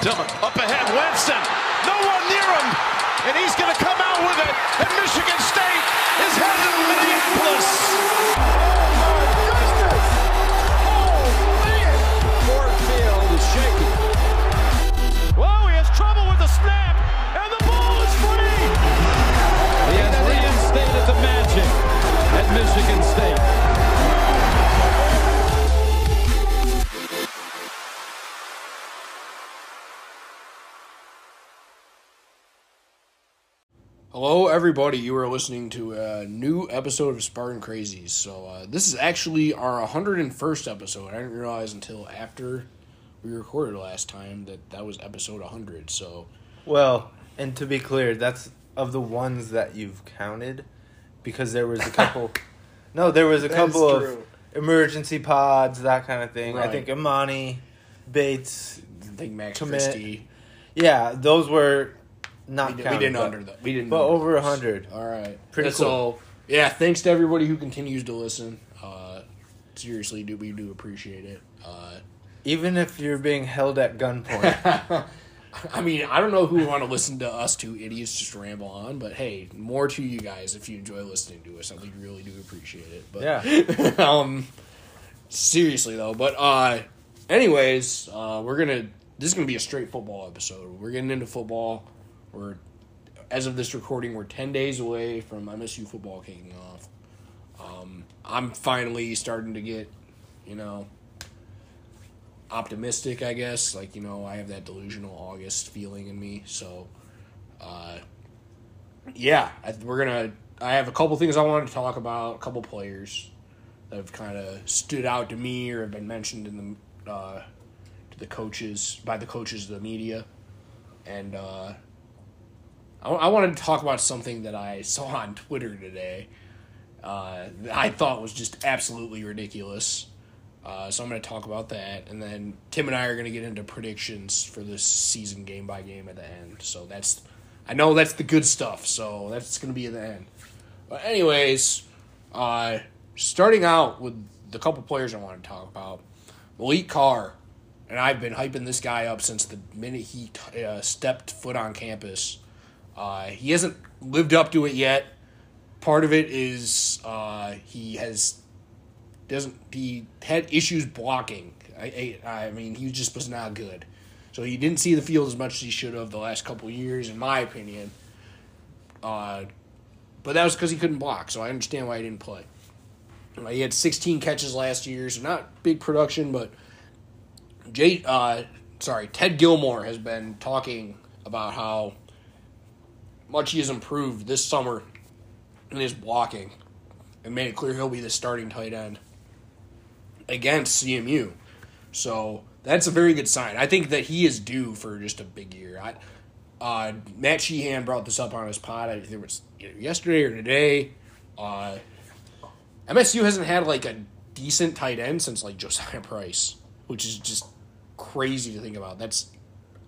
Dillon up ahead, Winston. No one near him, and he's going to come everybody. You are listening to a new episode of Spartan Crazies. So, uh, this is actually our 101st episode. I didn't realize until after we recorded last time that that was episode 100. So, Well, and to be clear, that's of the ones that you've counted, because there was a couple. no, there was a couple of emergency pods, that kind of thing. I think Emoni, Bates, I think Max Christie. yeah, those were not We, did, we didn't but, under that. We didn't. but over a hundred. All right. Pretty Yeah, cool. So, yeah, thanks to everybody who continues to listen. Uh, seriously, do we do appreciate it. Uh, Even if you're being held at gunpoint. I mean, I don't know who would want to listen to us two idiots just ramble on, but hey, more to you guys if you enjoy listening to us. I think we really do appreciate it. But Yeah. um seriously though, but uh anyways, uh we're gonna this is gonna be a straight football episode. We're getting into football. We're as of this recording, we're ten days away from MSU football kicking off. Um I'm finally starting to get, you know, optimistic, I guess. Like, you know, I have that delusional August feeling in me. So, uh, yeah, I, we're going to. I have a couple things I wanted to talk about, a couple players that have kind of stood out to me or have been mentioned in the, uh, to the coaches, by the coaches of the media. And, uh, I, I wanted to talk about something that I saw on Twitter today. Uh, that I thought was just absolutely ridiculous. Uh, so I'm going to talk about that, and then Tim and I are going to get into predictions for this season, game by game, at the end. So that's, I know that's the good stuff. So that's going to be at the end. But anyways, uh, starting out with the couple players I want to talk about, Maliq Carr, and I've been hyping this guy up since the minute he uh, stepped foot on campus. Uh, he hasn't lived up to it yet. Part of it is uh, he has doesn't he had issues blocking. I, I I mean he just was not good, so he didn't see the field as much as he should have the last couple years, in my opinion. Uh, but that was because he couldn't block, so I understand why he didn't play. He had 16 catches last year, so not big production, but Jay, uh, sorry, Ted Gilmore has been talking about how much he has improved this summer in his blocking and made it clear he'll be the starting tight end against CMU. So that's a very good sign. I think that he is due for just a big year. I, uh, Matt Sheehan brought this up on his pod. I think it was yesterday or today. Uh, MSU hasn't had like a decent tight end since like Josiah Price, which is just crazy to think about. That's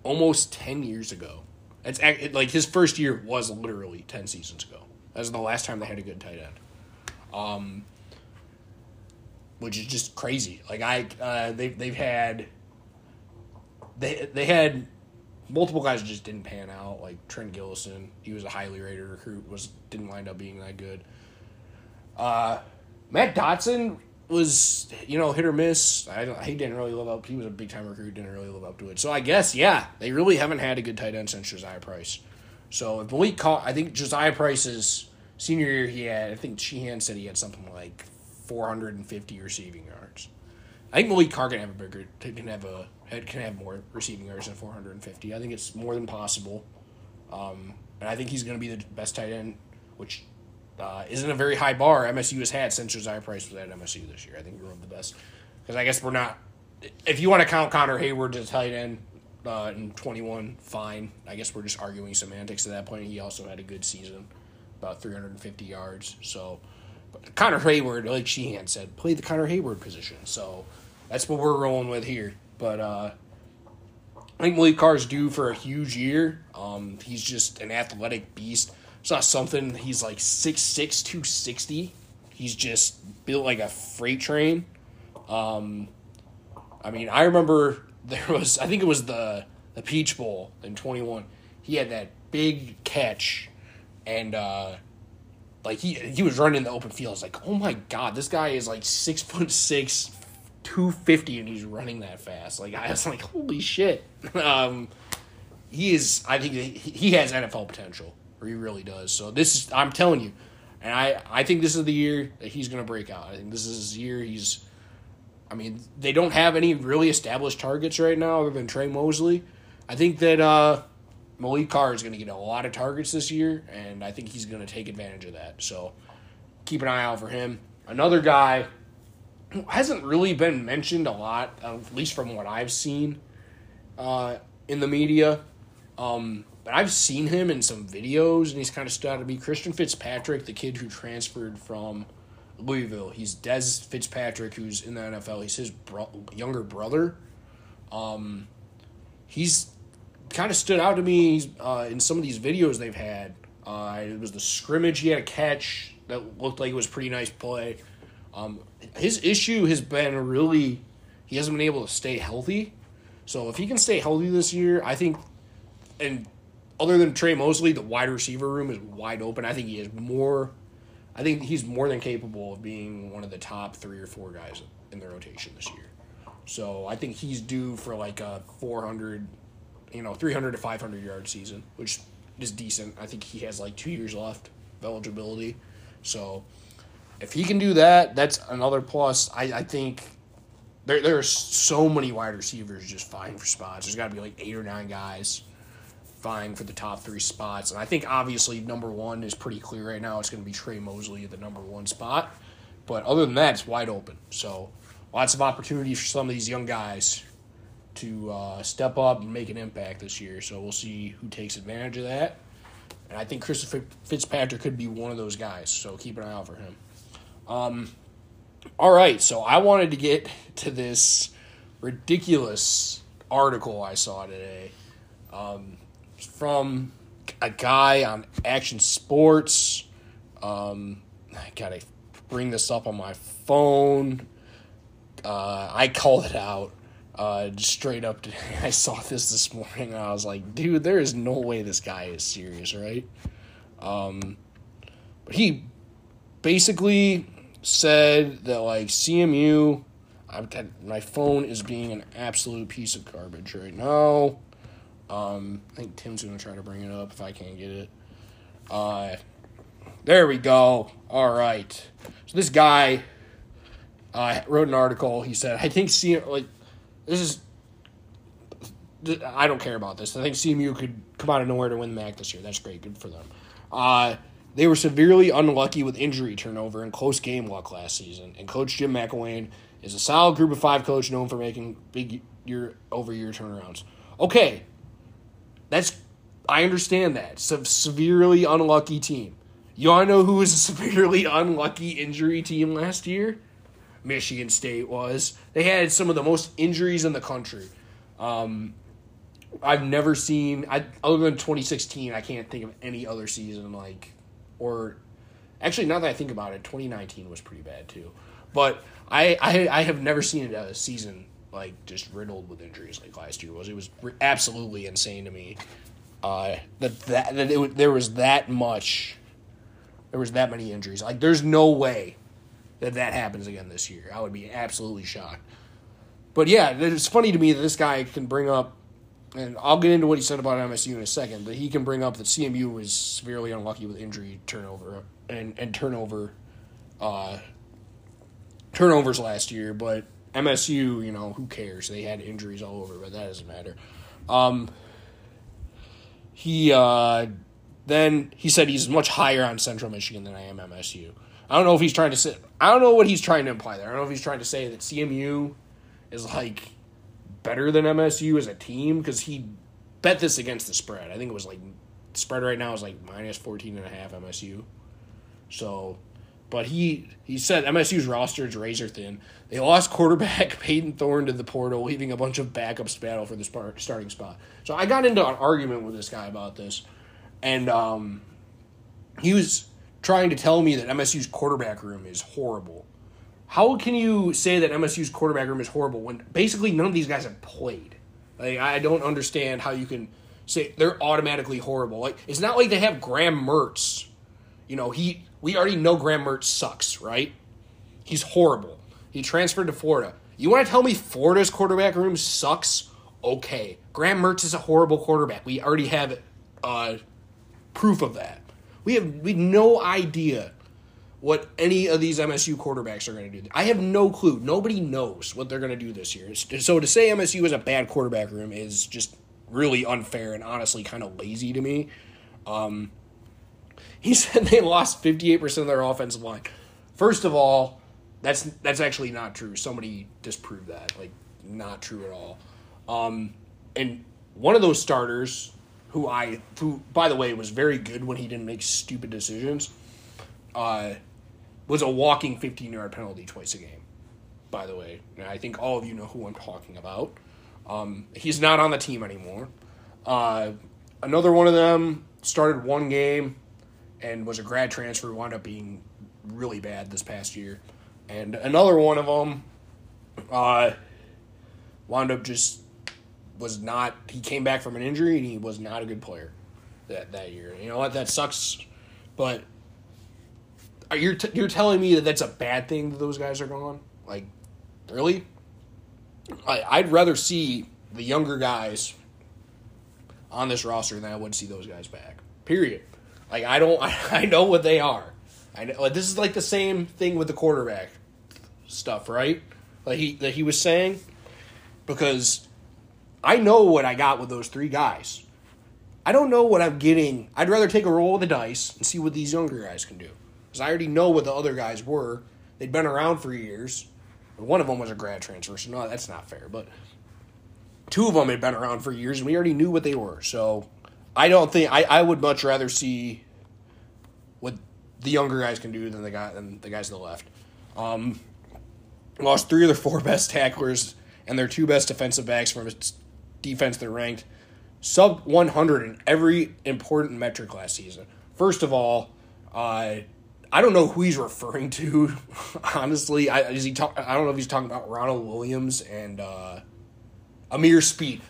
almost ten years ago. It's it, like his first year was literally ten seasons ago. That was the last time they had a good tight end. Um, which is just crazy. Like I, uh, they they've had they they had multiple guys just didn't pan out. Like Trent Gillison, he was a highly rated recruit, was didn't wind up being that good. Uh, Matt Dotson was you know hit or miss. I don't, he didn't really live up. He was a big time recruit, didn't really live up to it. So I guess yeah, they really haven't had a good tight end since Josiah Price. So if Malik caught, I think Josiah Price's senior year he had. I think Sheehan said he had something like 450 receiving yards. I think Maliq Carr can have a bigger, can have a can have more receiving yards than 450. I think it's more than possible. Um, and I think he's going to be the best tight end, which uh, isn't a very high bar MSU has had since Josiah Price was at MSU this year. I think we're one of the best because I guess we're not. If you want to count Connor Heyward a tight end uh, in 21, fine. I guess we're just arguing semantics at that point. He also had a good season, about 350 yards. So, Connor Heyward, like Sheehan said, played the Connor Heyward position. So that's what we're rolling with here. But uh, I think Maliq Carr's due for a huge year. Um, he's just an athletic beast. It's not something. He's like 6'6", 260. He's just built like a freight train. Um, I mean, I remember there was. I think it was the the Peach Bowl in 21. He had that big catch, and uh, like he he was running in the open field. I was like, oh my god, this guy is like six foot six, two fifty, and he's running that fast. Like I was like, holy shit. um, he is. I think he he has NFL potential, or he really does. So this is. I'm telling you, and I I think this is the year that he's gonna break out. I think this is his year. He's. I mean, they don't have any really established targets right now other than Tre Mosley. I think that uh, Maliq Carr is going to get a lot of targets this year, and I think he's going to take advantage of that. So keep an eye out for him. Another guy who hasn't really been mentioned a lot, at least from what I've seen uh, in the media. Um, but I've seen him in some videos, and he's kind of stood out to me. Christian Fitzpatrick, the kid who transferred from Louisville. He's Dez Fitzpatrick, who's in the NFL. He's his bro- younger brother. Um, he's kind of stood out to me uh, in some of these videos they've had. Uh, it was the scrimmage he had a catch that looked like it was pretty nice play. Um, his issue has been really he hasn't been able to stay healthy. So if he can stay healthy this year, I think, and other than Tre Mosley, the wide receiver room is wide open. I think he is more. I think he's more than capable of being one of the top three or four guys in the rotation this year. So I think he's due for like a 400, you know, 300 to 500 yard season, which is decent. I think he has like two years left of eligibility. So if he can do that, that's another plus. I, I think there, there are so many wide receivers just vying for spots. There's got to be like eight or nine guys vying for the top three spots. And I think obviously number one is pretty clear right now. It's going to be Tre Mosley at the number one spot. But other than that, it's wide open. So lots of opportunities for some of these young guys to uh, step up and make an impact this year. So we'll see who takes advantage of that. And I think Christopher Fitzpatrick could be one of those guys. So keep an eye out for him. Um, all right, so I wanted to get to this ridiculous article I saw today um, from a guy on Action Sports. Um, I gotta bring this up on my phone. Uh, I called it out uh, just straight up. Today. I saw this this morning. and I was like, dude, there is no way this guy is serious, right? Um, but he basically said that like CMU, I'm, my phone is being an absolute piece of garbage right now. Um, I think Tim's gonna try to bring it up if I can't get it. Uh, there we go. All right. So this guy uh, wrote an article. He said, "I think CMU like this is." I don't care about this. I think CMU could come out of nowhere to win the MAC this year. That's great. Good for them. Uh, they were severely unlucky with injury turnover and close game luck last season. And Coach Jim McElwain is a solid group of five coach known for making big year over year turnarounds. Okay, that's I understand that. It's a severely unlucky team. Y'all know who was a severely unlucky injury team last year? Michigan State was. They had some of the most injuries in the country. Um, I've never seen, I, other than 2016, I can't think of any other season like, or actually, now that I think about it, 2019 was pretty bad too. But I, I, I have never seen a season like just riddled with injuries like last year was. It was absolutely insane to me uh, that that, that it, there was that much, there was that many injuries. Like, there's no way that that happens again this year. I would be absolutely shocked. But yeah, it's funny to me that this guy can bring up, and I'll get into what he said about MSU in a second, but he can bring up that CMU was severely unlucky with injury turnover and, and turnover, uh, turnovers last year. But MSU, you know, who cares? They had injuries all over, but that doesn't matter. Um, he uh, then he said he's much higher on Central Michigan than I am MSU. I don't know if he's trying to say. I don't know what he's trying to imply there. I don't know if he's trying to say that CMU is like better than MSU as a team because he bet this against the spread. I think it was like spread right now is like minus 14 and a half MSU. So, but he he said MSU's roster is razor thin. They lost quarterback Payton Thorne to the portal, leaving a bunch of backups to battle for the starting spot. So I got into an argument with this guy about this, and um, he was trying to tell me that MSU's quarterback room is horrible. How can you say that MSU's quarterback room is horrible when basically none of these guys have played? Like I don't understand how you can say they're automatically horrible. Like it's not like they have Graham Mertz. You know, he we already know Graham Mertz sucks, right? He's horrible. He transferred to Florida. You want to tell me Florida's quarterback room sucks? Okay. Graham Mertz is a horrible quarterback. We already have uh, proof of that. We have we have no idea what any of these MSU quarterbacks are going to do. I have no clue. Nobody knows what they're going to do this year. So to say MSU is a bad quarterback room is just really unfair and honestly kind of lazy to me. Um, he said they lost 58% of their offensive line. First of all, that's that's actually not true. Somebody disproved that. Like not true at all. Um, and one of those starters who I who by the way was very good when he didn't make stupid decisions. Uh, was a walking 15 yard penalty twice a game, by the way. And I think all of you know who I'm talking about. Um, he's not on the team anymore. Uh, another one of them started one game and was a grad transfer, wound up being really bad this past year. And another one of them uh, wound up just was not, he came back from an injury and he was not a good player that, that year. You know what? That sucks. But are you t- you're telling me that that's a bad thing that those guys are gone? Like, really? I, I'd rather see the younger guys on this roster than I would see those guys back. Period. Like I don't I, know what they are. I know like this is like the same thing with the quarterback stuff, right? Like he that he was saying because I know what I got with those three guys. I don't know what I'm getting. I'd rather take a roll of the dice and see what these younger guys can do because I already know what the other guys were. They'd been around for years. One of them was a grad transfer, so no, that's not fair. But two of them had been around for years, and we already knew what they were. So I don't think I, I would much rather see what the younger guys can do than the guy than the guys on the left. Um, lost three of their four best tacklers and their two best defensive backs from a defense that ranked sub 100 in every important metric last season. First of all, uh, I don't know who he's referring to. Honestly, I is he talk, I don't know if he's talking about Ronald Williams and uh, Ameer Speed.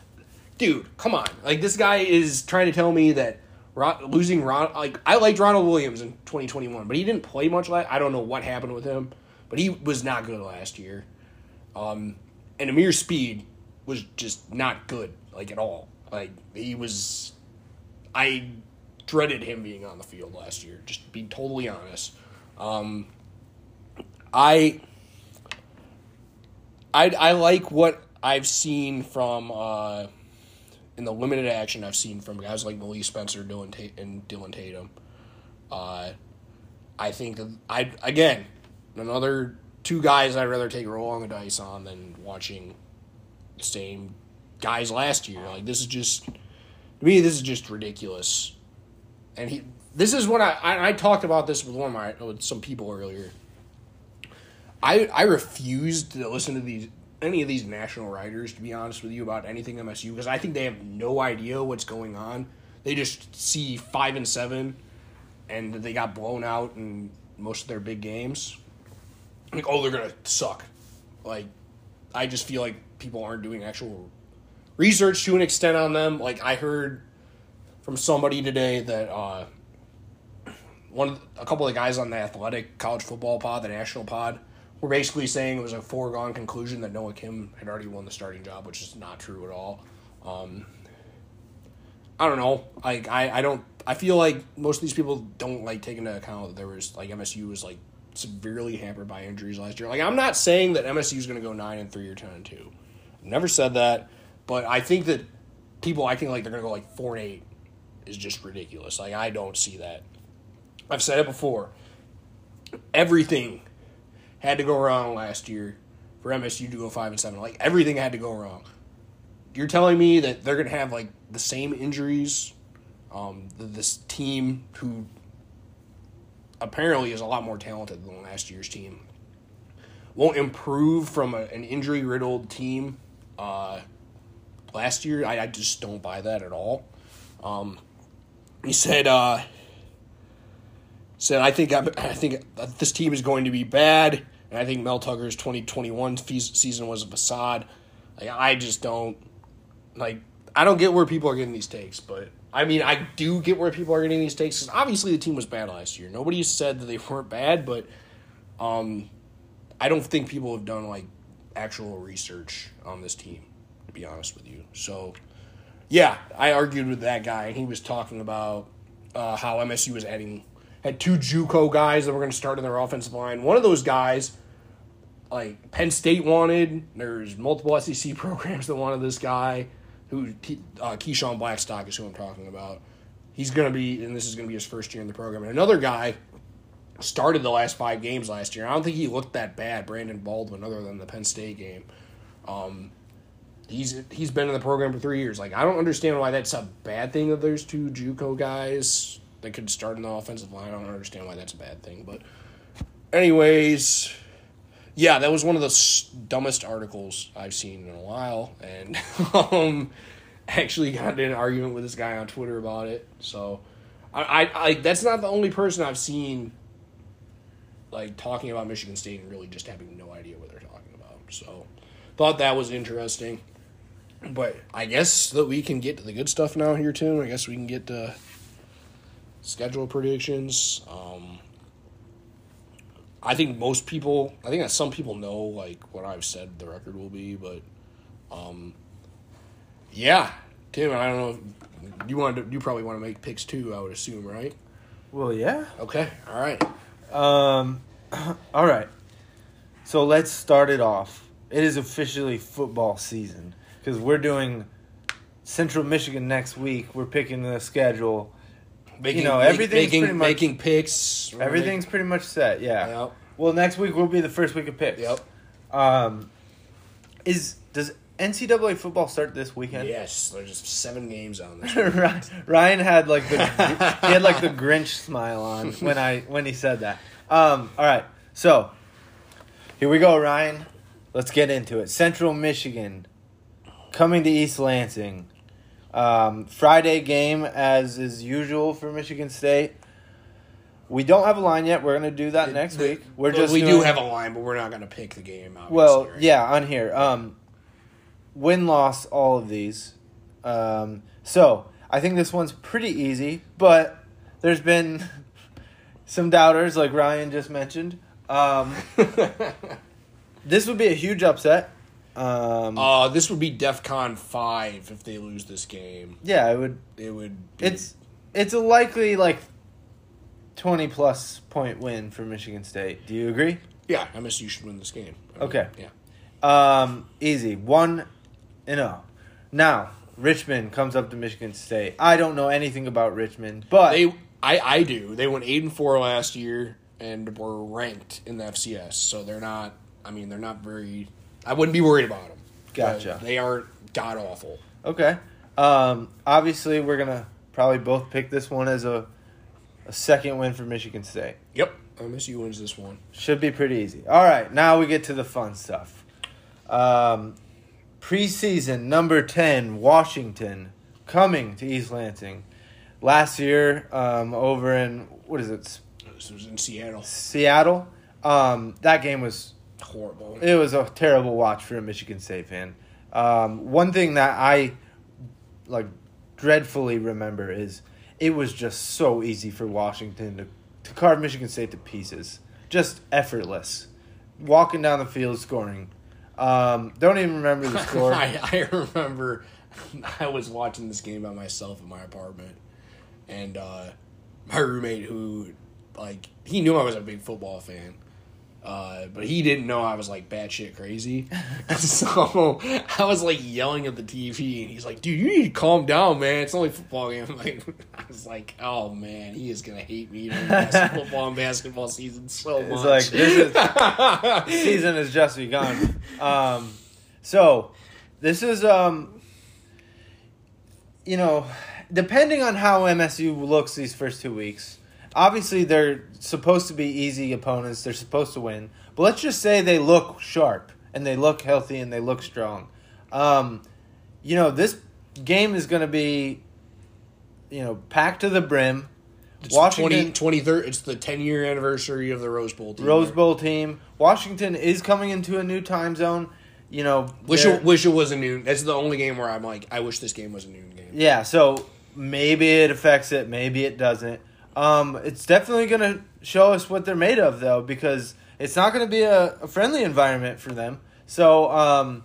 Dude, come on! Like this guy is trying to tell me that losing Ron. Like I liked Ronald Williams in 2021, but he didn't play much. Last, I don't know what happened with him, but he was not good last year. Um, and Ameer Speed was just not good, like at all. Like he was, I dreaded him being on the field last year. Just to be totally honest. Um, I, I I like what I've seen from uh, in the limited action I've seen from guys like Malik Spencer, Dylan Tate, and Dillon Tatum. Uh, I think I again another two guys I'd rather take a roll on the dice on than watching the same guys last year. Like this is just to me, this is just ridiculous and he this is what I, I, I talked about this with one of my with some people earlier. I I refused to listen to these any of these national writers to be honest with you about anything MSU because I think they have no idea what's going on. They just see five and seven, and they got blown out in most of their big games. Like oh they're gonna suck, like I just feel like people aren't doing actual research to an extent on them. Like I heard from somebody today that uh, one a couple of guys on the athletic college football pod, the national pod, were basically saying it was a foregone conclusion that Noah Kim had already won the starting job, which is not true at all. Um, I don't know. Like I, I don't. I feel like most of these people don't like taking into account that there was like MSU was like severely hampered by injuries last year. Like I'm not saying that MSU is going to go nine and three or ten and two. I've Never said that, but I think that people acting like they're going to go like four and eight is just ridiculous. Like I don't see that. I've said it before. Everything had to go wrong last year for MSU to go five and seven. Like everything had to go wrong. You're telling me that they're gonna have like the same injuries. Um, this team who apparently is a lot more talented than last year's team won't improve from a, an injury riddled team uh, last year. I, I, just don't buy that at all. Um, he said, uh, said I think I'm, I think this team is going to be bad, and I think Mel Tucker's 2021 season was a facade. Like, I just don't. Like, I don't get where people are getting these takes, but I mean, I do get where people are getting these takes because obviously the team was bad last year. Nobody said that they weren't bad, but um, I don't think people have done like actual research on this team, to be honest with you. So, yeah, I argued with that guy, and he was talking about uh, how MSU was adding had two JUCO guys that were going to start in their offensive line. One of those guys, like Penn State wanted. There's multiple SEC programs that wanted this guy. Who uh, Keyshawn Blackstock is who I'm talking about. He's going to be, and this is going to be his first year in the program. And another guy started the last five games last year. I don't think he looked that bad, Brandon Baldwin, other than the Penn State game. Um, he's he's been in the program for three years. Like I don't understand why that's a bad thing that there's two JUCO guys that could start in the offensive line. I don't understand why that's a bad thing. But anyways, yeah, that was one of the dumbest articles I've seen in a while, and um, actually got in an argument with this guy on Twitter about it. So I, I, I that's not the only person I've seen like talking about Michigan State and really just having no idea what they're talking about. So thought that was interesting. But I guess that we can get to the good stuff now here too. I guess we can get to schedule predictions. Um, I think most people, I think that some people know like what I've said the record will be, but um, yeah, Tim, I don't know. If, you want to, you probably want to make picks too. I would assume, right? Well, yeah. Okay, all right. Um, all right. So let's start it off. It is officially football season because we're doing Central Michigan next week. We're picking the schedule. Making, know, make- everything's making, pretty much- making picks. Everything's pretty much set. Yeah. Yep. Well, next week will be the first week of picks. Yep. Um, is does NCAA football start this weekend? Yes, there's just seven games on this. Ryan had like the he had like the Grinch smile on when I when he said that. Um, all right, so here we go, Ryan. Let's get into it. Central Michigan coming to East Lansing. Um, Friday game as is usual for Michigan State. We don't have a line yet. We're gonna do that next week. We're just we do have a line, but we're not going to pick the game. Obviously, well, right? yeah, on here. Um, win loss, all of these. Um, so I think this one's pretty easy, but there's been some doubters, like Ryan just mentioned. Um, this would be a huge upset. Um, Uh, this would be DEFCON five if they lose this game. yeah, it would. It would. Be, It's it's a likely like twenty plus point win for Michigan State. Do you agree? yeah. MSU should win this game. I mean, Okay. Yeah. Um, easy. One and oh. Now, Richmond comes up to Michigan State. I don't know anything about Richmond, but They, I, I do. They went eight and four last year and were ranked in the FCS. So they're not. I mean, they're not very. I wouldn't be worried about them. Gotcha. They aren't god awful. okay. Um, obviously, we're gonna probably both pick this one as a a second win for Michigan State. Yep. MSU wins this one. Should be pretty easy. All right, now we get to the fun stuff. Um, preseason number 10, Washington, coming to East Lansing. Last year, um, over in, what is it, This was in Seattle. Seattle. Um, that game was, Horrible. it was a terrible watch for a Michigan State fan. Um, one thing that I, like, dreadfully remember is it was just so easy for Washington to, to carve Michigan State to pieces. Just effortless. Walking down the field, scoring. Um, don't even remember the score. I, I remember I was watching this game by myself in my apartment, and uh, my roommate, who like he knew I was a big football fan, uh, but he didn't know I was like batshit crazy. so I was like yelling at the TV, and he's like, "Dude, you need to calm down, man. It's only football game." I'm like, I was like, "Oh man, he is gonna hate me during football and basketball season so much." It's like this is season has just begun. Um, so this is um, you know, depending on how MSU looks these first two weeks. Obviously, they're supposed to be easy opponents. They're supposed to win, but let's just say they look sharp and they look healthy and they look strong. Um, you know, this game is going to be, you know, packed to the brim. It's Washington- 20, 23rd, it's the 10 year anniversary of the Rose Bowl team. Rose Bowl team. Washington is coming into a new time zone. you know, Wish it, wish it was a noon. That's the only game where I'm like, I wish this game was a noon game. Yeah, so maybe it affects it, maybe it doesn't. Um, it's definitely going to show us what they're made of, though, because it's not going to be a, a friendly environment for them. So um,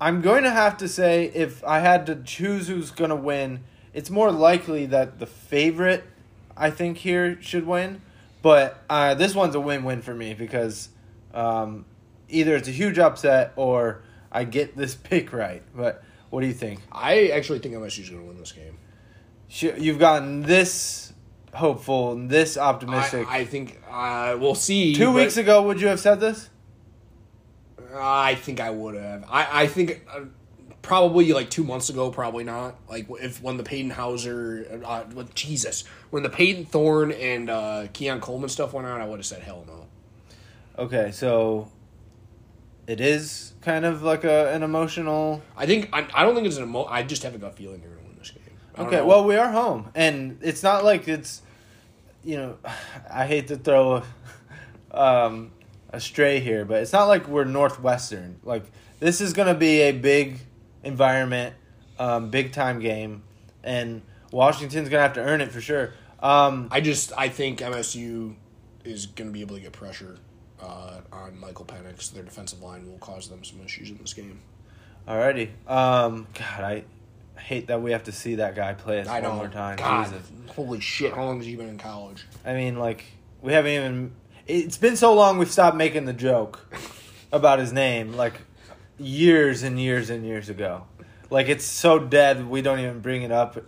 I'm going to have to say, if I had to choose who's going to win, it's more likely that the favorite, I think, here should win. But uh, this one's a win win for me because um, either it's a huge upset or I get this pick right. But what do you think? I actually think MSU's going to win this game. You've gotten this hopeful, and this optimistic. I, I think uh, we'll see. Two weeks ago, would you have said this? I think I would have. I, I think uh, probably like two months ago, probably not. Like if when the Peyton Hauser, uh, with Jesus, when the Payton Thorne and uh, Keon Coleman stuff went on, I would have said hell no. Okay, so it is kind of like a an emotional. I think I, I don't think it's an emo. I just have a gut feeling they're Okay, well, we are home, and it's not like it's, you know, I hate to throw a, um, a stray here, but it's not like we're Northwestern. Like this is going to be a big environment, um, big time game, and Washington's going to have to earn it for sure. Um, I just I think MSU is going to be able to get pressure uh, on Michael Penix. Their defensive line will cause them some issues in this game. Alrighty. Um, God, I hate that we have to see that guy play us I one know. more time. God, Jesus. holy shit! How long has he been in college? I mean, like, we haven't even. It's been so long we've stopped making the joke about his name, like, years and years and years ago. Like, it's so dead we don't even bring it up,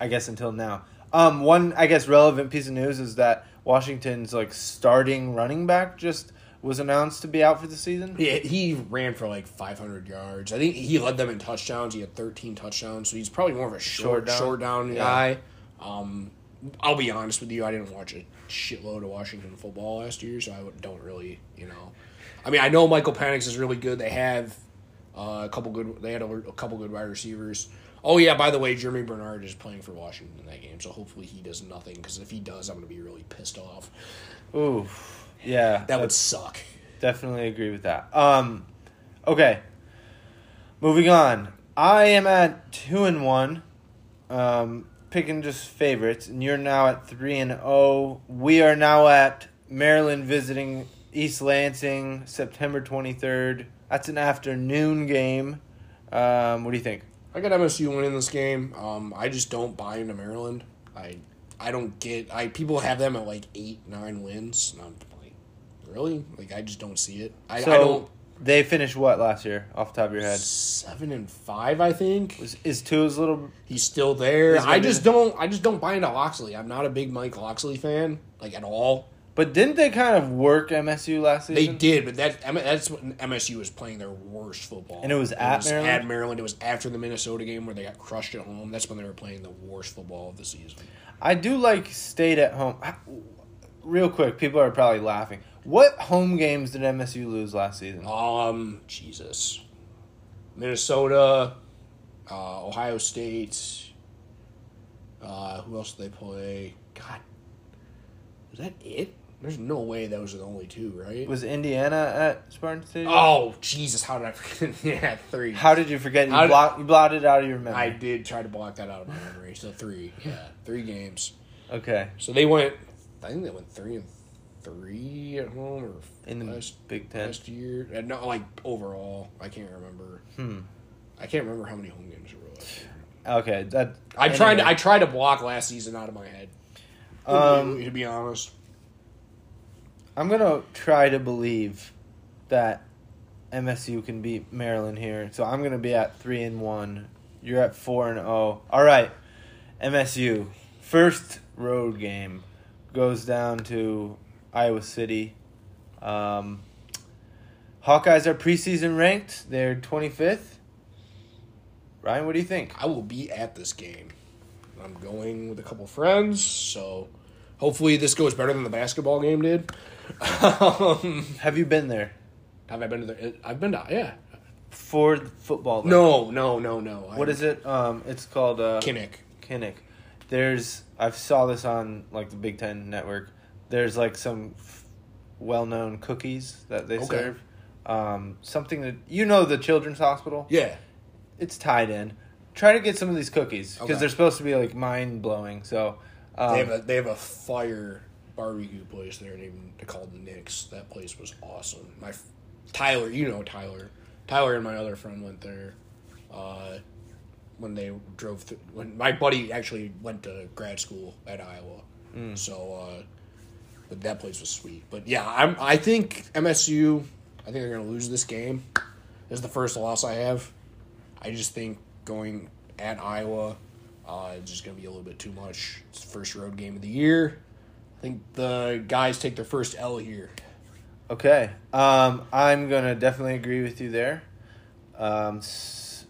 I guess, until now. Um, one, I guess, relevant piece of news is that Washington's, like, starting running back just was announced to be out for the season. Yeah, he ran for like 500 yards. I think he led them in touchdowns. He had 13 touchdowns, so he's probably more of a short, Short short down? down, Yeah. guy. Um, I'll be honest with you, I didn't watch a shitload of Washington football last year, so I don't really, you know. I mean, I know Michael Penix is really good. They have uh, a couple good. They had a, a couple good wide receivers. Oh yeah, by the way, Germie Bernard is playing for Washington in that game, so hopefully he does nothing. Because if he does, I'm going to be really pissed off. Ooh. Yeah. That would suck. Definitely agree with that. Um, okay. Moving on. I am at two and one. Um, picking just favorites, and you're now at three and zero. We are now at Maryland visiting East Lansing, September twenty third. That's an afternoon game. Um, what do you think? I got MSU winning this game. Um, I just don't buy into Maryland. I I don't get. I people have them at like eight nine wins. And I'm like, really? Like I just don't see it. I, so I don't. they finished what last year, off the top of your head? Seven and five, I think. Is, is Tua's little He's still there. I just the- don't. I just don't buy into Locksley. I'm not a big Mike Locksley fan, like at all. But didn't they kind of work MSU last season? They did, but that that's when MSU was playing their worst football. And it was at Maryland? At Maryland, it was after the Minnesota game where they got crushed at home. That's when they were playing the worst football of the season. I do like stayed at home. Real quick, people are probably laughing. What home games did MSU lose last season? Um, Jesus, Minnesota, uh, Ohio State. Uh, who else did they play? God, was that it? There's no way those are the only two, right? Was Indiana at Spartan Stadium? oh Jesus, how did I forget? yeah, three. How did you forget? You, did- block, you blotted out of your memory. I did try to block that out of my memory. So three, yeah, three games. Okay. So they went. I think they went three and three at home or In the last, Big Ten. last year. Uh, No, like overall, I can't remember. Hmm. I can't remember how many home games there were last year. Okay. That. I tried. To. I tried to block last season out of my head. Um, to be honest, I'm gonna try to believe that MSU can beat Maryland here. So I'm gonna be at three and one. You're at four and zero. All right, MSU first road game goes down to Iowa City. Um, Hawkeyes are preseason ranked. They're 25th. Ryan, what do you think? I will be at this game. I'm going with a couple friends, so hopefully this goes better than the basketball game did. um, Have you been there have I been to the? I've been to. Yeah. for the football? though? No, no, no, no. What is it? Um, it's called uh, Kinnick. Kinnick. There's I saw this on like the Big Ten network. There's like some f- well-known cookies that they Okay. serve. um, something that you know the children's hospital. Yeah. It's tied in. Try to get some of these cookies because Okay. they're supposed to be like mind blowing. So um, They have a they have a fire barbecue place there named called Nick's. That place was awesome. My f- Tyler, you know Tyler. Tyler and my other friend went there. Uh, when they drove through, when my buddy actually went to grad school at Iowa, so uh, but that place was sweet. But yeah, I'm I think MSU. I think they're gonna lose this game. This is the first loss I have. I just think going at Iowa, uh, it's just gonna be a little bit too much. It's the first road game of the year. I think the guys take their first L here. Okay. Um, I'm gonna definitely agree with you there. Um,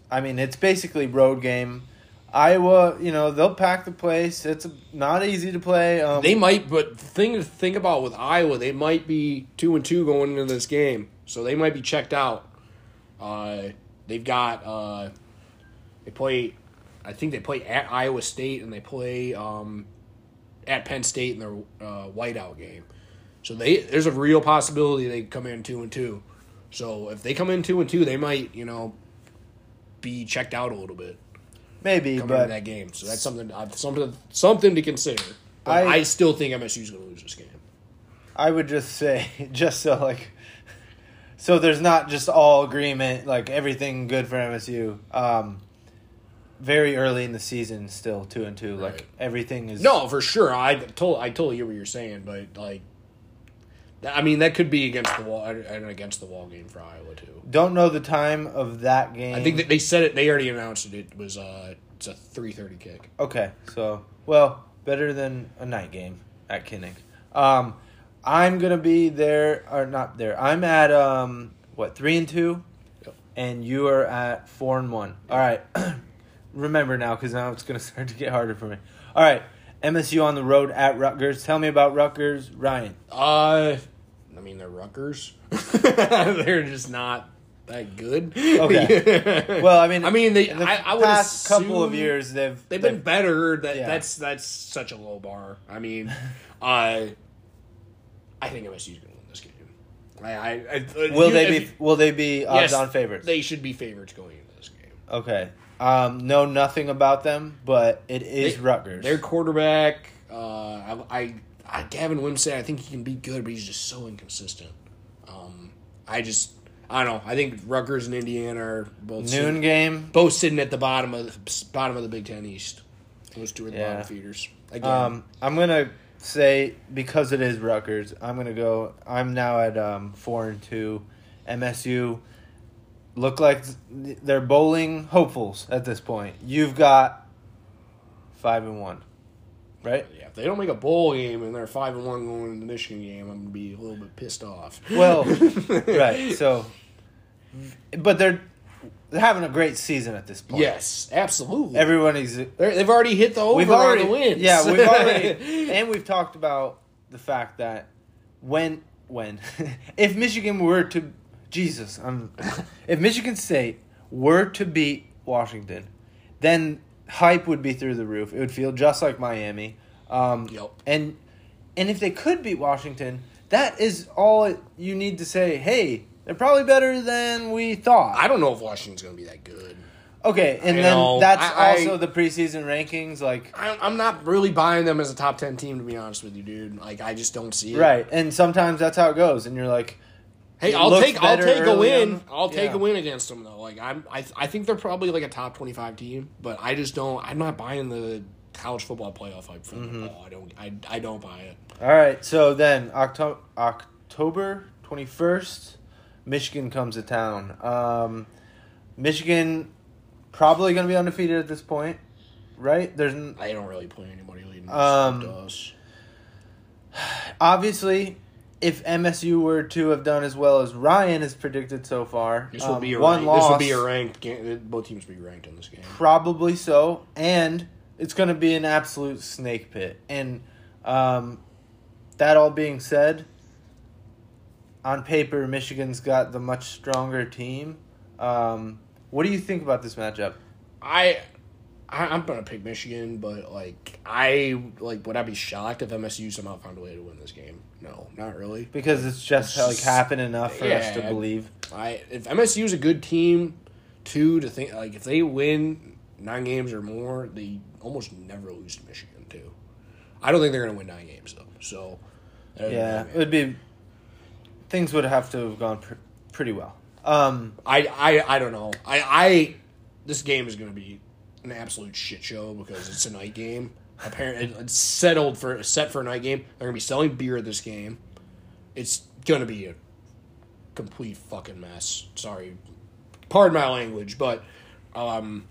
I mean, it's basically road game. Iowa, you know, they'll pack the place. It's not easy to play. Um, They might, but thing to think about with Iowa, they might be two and two going into this game, so they might be checked out. Uh, they've got uh, they play. I think they play at Iowa State and they play um, at Penn State in their uh, whiteout game. So they there's a real possibility they come in two and two. So if they come in two and two, they might you know be checked out a little bit maybe, coming into but that game. So that's something uh, something something to consider. I- I, still think MSU is going to lose this game. I would just say, just so like, so there's not just all agreement, like everything good for MSU. Um, very early in the season, still two and two. Like everything is No, for sure. I told I totally hear what you're saying, but like, I mean that could be against the wall and against the wall game for Iowa too. Don't know the time of that game. I think that they said it. They already announced it. It was uh, it's a three thirty kick. Okay, so well, better than a night game at Kinnick. Um, I'm gonna be there or not there. I'm at um what three and two, Yep. and you are at four and one. All right, remember now because now it's gonna start to get harder for me. All right, MSU on the road at Rutgers. Tell me about Rutgers, Ryan. Uh, I mean they're Rutgers. they're just not that good. Okay. Well, I mean, I mean they. the I, I would past couple of years they've They've been better. That Yeah. that's that's such a low bar. I mean, uh, I think MSU's going to win this game. I, I, I Will you- they if- be? Will they be odds yes, on favorites? They should be favorites going into this game. okay. Um, know nothing about them, but it is They- Rutgers. Their quarterback, uh, I, I, I, Gavin Wimsatt. I think he can be good, but he's just so inconsistent. Um, I just, I don't know. I think Rutgers and Indiana are both noon sitting, game. both sitting at the bottom of the bottom of the Big Ten East. Those two are the Yeah. bottom feeders. Again, Um, I'm gonna say because it is Rutgers, I'm gonna go. I'm now at um, four and two. MSU look like they're bowling hopefuls at this point. You've got five and one, right? Yeah, if they don't make a bowl game and they're five and one going into the Michigan game, I'm gonna be a little bit pissed off. Well, right. So, but they're they're having a great season at this point. yes, absolutely. everyone is. They're, they've already hit the over We've already on the wins. Yeah, we've already, and we've talked about the fact that when when if Michigan were to Jesus, I'm if Michigan State were to beat Washington, then hype would be through the roof. It would feel just like Miami. Um, Yep. And and if they could beat Washington, that is all you need to say. Hey, they're probably better than we thought. I don't know if Washington's gonna be that good. okay, and I then know. that's I- I- also the preseason rankings. Like I, I'm not really buying them as a top ten team to be honest with you, dude. Like I just don't see it. Right, and sometimes that's how it goes, and you're like, Hey, I'll take I'll take a win. on. I'll take Yeah. a win against them though. Like I'm I I think they're probably like a top twenty five team, but I just don't. I'm not buying the college football playoff hype for them all. I don't. I I don't buy it. all right. So then October October twenty first, Michigan comes to town. Um, Michigan probably going to be undefeated at this point, right? There's n- I don't really play anybody leading Um, us. obviously if MSU were to have done as well as Ryan has predicted so far, This will um, be a one rank, loss. This will be a ranked game. Both teams will be ranked in this game. Probably so, and it's going to be an absolute snake pit. And um, that all being said, on paper, Michigan's got the much stronger team. Um, what do you think about this matchup? I I, I'm gonna pick Michigan, but like I like would I be shocked if MSU somehow found a way to win this game? No, not really. because it's just like happened enough for us to believe. I if MSU is a good team, too to think like if they win nine games or more, they almost never lose to Michigan too. I don't think they're gonna win nine games though. So Yeah, it would be. Things would have to have gone pr- pretty well. Um, I, I I don't know. I I this game is gonna be an absolute shit show because it's a night game. Apparently, it's settled for set for a night game. They're gonna be selling beer at this game. It's gonna be a complete fucking mess. Sorry, pardon my language, but um,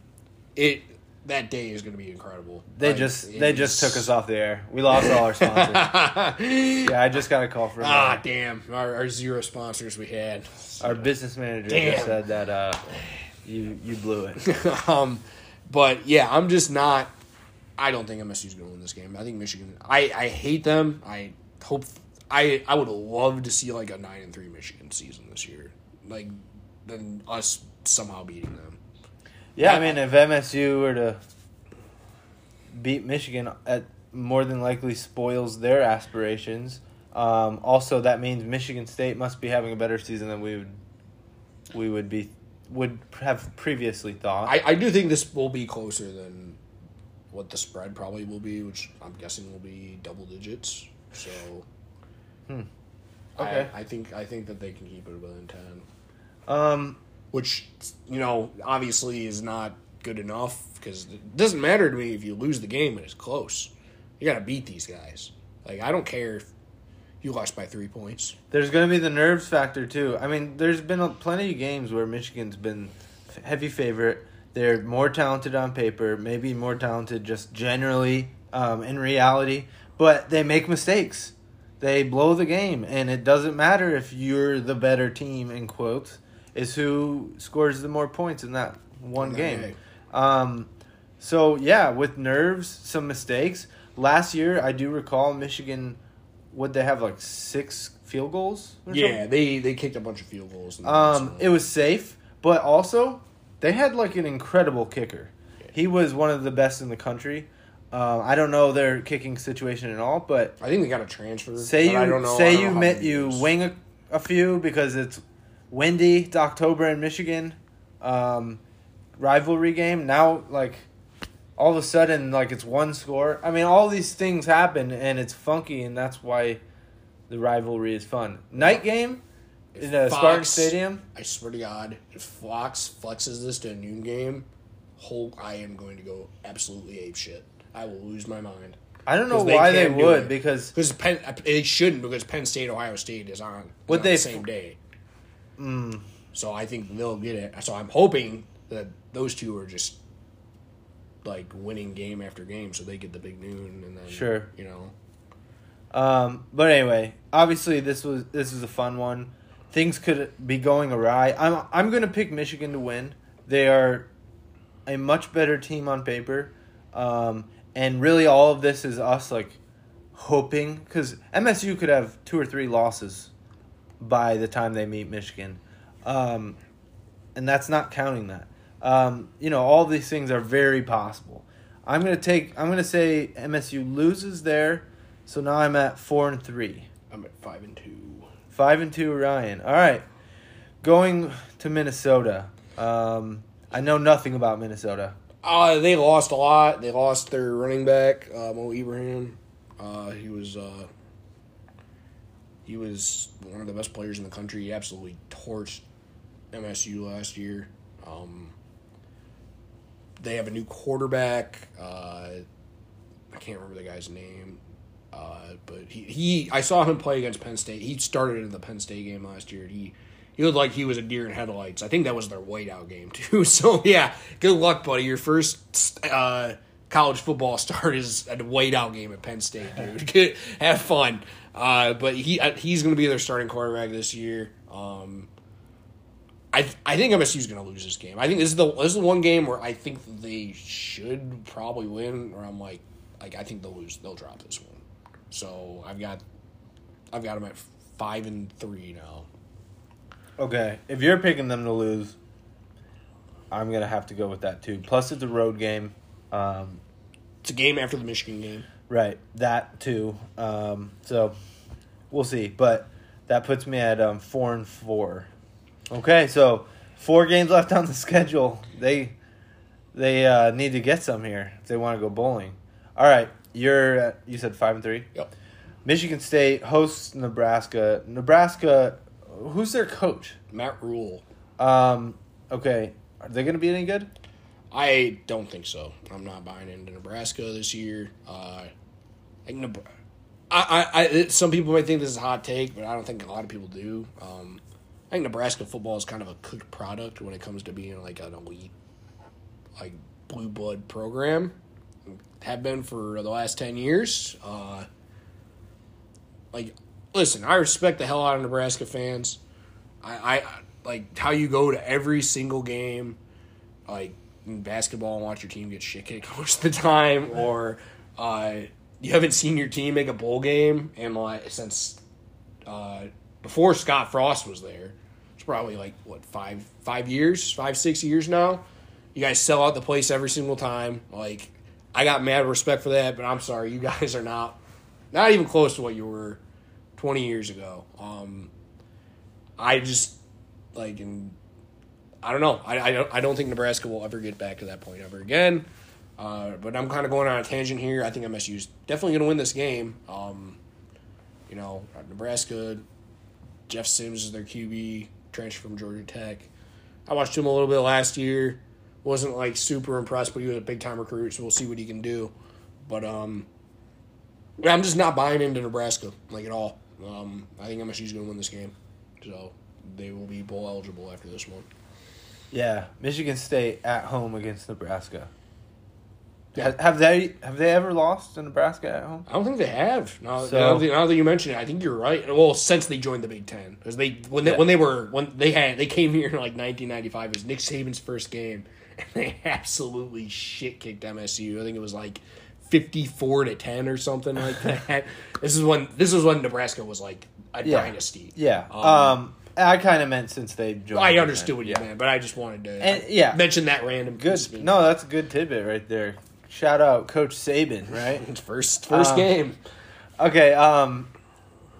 it that day is gonna be incredible. they Like, just they just took us off the air. We lost all our sponsors. yeah, I just got a call from Ah, uh, damn! Our, our zero sponsors we had. our business manager. Damn. Just said that uh, you you blew it. um, but yeah, I'm just not. I don't think MSU's going to win this game. I think Michigan. I, I hate them. I hope. I I would love to see like a nine and three Michigan season this year, like than us somehow beating them. Yeah, I mean, if MSU were to beat Michigan, at more than likely spoils their aspirations. Um, also, that means Michigan State must be having a better season than we would we would be would have previously thought. I, I do think this will be closer than what the spread probably will be, which I'm guessing will be double digits. So, Okay. I, I think I think that they can keep it within ten. um, which you know obviously is not good enough because it doesn't matter to me if you lose the game and it's close. You got to beat these guys. Like I don't care if you lost by three points. there's going to be the nerves factor too. I mean, there's been a, plenty of games where Michigan's been heavy favorite. They're more talented on paper, maybe more talented just generally um, in reality, but they make mistakes. They blow the game, and it doesn't matter if you're the better team in quotes. Is who scores the more points in that one game. Um, so yeah, with nerves, some mistakes. Last year, I do recall Michigan. Would they have like six field goals? or Yeah, they they kicked a bunch of field goals. and? Um, it was safe, but also they had like an incredible kicker. He was one of the best in the country. Um, I don't know their kicking situation at all, but I think they got a transfer. say but I don't you know, say you how you wing a, a few because it's windy. It's October in Michigan. Um, rivalry game now, like all of a sudden, like it's one score. I mean, all these things happen and it's funky, and that's why the rivalry is fun. Night game in a Spartan Fox- Stadium. I swear to God, if Fox flexes this to a noon game, whole I am going to go absolutely ape shit. I will lose my mind. I don't know they why they would it. because Because Penn, they shouldn't because Penn State Ohio State is on, on they the same day. mm, So I think they'll get it. So I'm hoping that those two are just like winning game after game, so they get the big noon, and then Sure. you know, Um, but anyway, obviously this was this is a fun one. Things could be going awry. I'm I'm gonna pick Michigan to win. They are a much better team on paper, um, and really all of this is us like hoping because MSU could have two or three losses by the time they meet Michigan, um, and that's not counting that. Um, you know, all these things are very possible. I'm gonna take. I'm gonna say MSU loses there, so now I'm at four and three, I'm at five and two. five and two. Ryan. All right, going to Minnesota. Um, I know nothing about Minnesota. Uh, they lost a lot. They lost their running back, uh, Mo Ibrahim. Uh, he was uh, he was one of the best players in the country. He absolutely torched MSU last year. Um, they have a new quarterback. Uh, I can't remember the guy's name, uh, but he, he I saw him play against Penn State. He started in the Penn State game last year. He he looked like he was a deer in headlights. I think that was their whiteout game too. So yeah, good luck, buddy. Your first uh, college football start is a whiteout game at Penn State, dude. Have fun. Uh, but he uh, he's going to be their starting quarterback this year. Um, I I think MSU is going to lose this game. I think this is the this is the one game where I think they should probably win. Or I'm like like I think they'll lose. They'll drop this one. So I've got I've got them at five and three now. Okay, if you're picking them to lose, I'm gonna have to go with that too. Plus, it's a road game. Um, It's a game after the Michigan game. right, that too. Um, so we'll see, but that puts me at um, four and four. Okay, so four games left on the schedule. They they uh, need to get some here if they want to go bowling. All right, you're at, you said five and three. Yep. Michigan State hosts Nebraska. Nebraska, who's their coach? Matt Rhule. Um, okay, are they going to be any good? I don't think so. I'm not buying into Nebraska this year. Uh, I I, I, I, some people might think this is a hot take, but I don't think a lot of people do. Um, I think Nebraska football is kind of a cooked product when it comes to being like an elite, like blue blood program. Have been for the last ten years. Uh, like, listen, I respect the hell out of Nebraska fans. I, I like how you go to every single game like in basketball and watch your team get shit kicked most of the time, or uh, you haven't seen your team make a bowl game in like since uh, before Scott Frost was there. It's probably like what five five years, five six years now. You guys sell out the place every single time. Like I got mad respect for that, but I'm sorry, you guys are not not even close to what you were twenty years ago. Um, I just like and I don't know. I, I don't I don't think Nebraska will ever get back to that point ever again. Uh, but I'm kind of going on a tangent here. I think MSU is definitely going to win this game. Um, you know, Nebraska, Jeff Sims is their QB, transfer from Georgia Tech. I watched him a little bit last year. Wasn't like super impressed, but he was a big time recruit, so we'll see what he can do. But um, I'm just not buying into Nebraska like at all. Um, I think MSU's going to win this game, so they will be bowl eligible after this one. Yeah, Michigan State at home against Nebraska. Yeah. Have they have they ever lost to Nebraska at home? I don't think they have. Now, So- now, that, now that you mention it, I think you're right. Well, since they joined the Big Ten, because they when they Yeah. when they were when they had they came here in like 1995, it was Nick Saban's first game, and they absolutely shit kicked MSU. I think it was like 54 to 10 or something like that. this is when this is when Nebraska was like a Yeah. dynasty. Yeah. Um, Um, I kind of meant since they joined. I understood what you Ten. meant, but I just wanted to And, yeah. mention that random Good. No, that's a good tidbit right there. Shout out Coach Saban, right? first first Um, game. Okay. Um.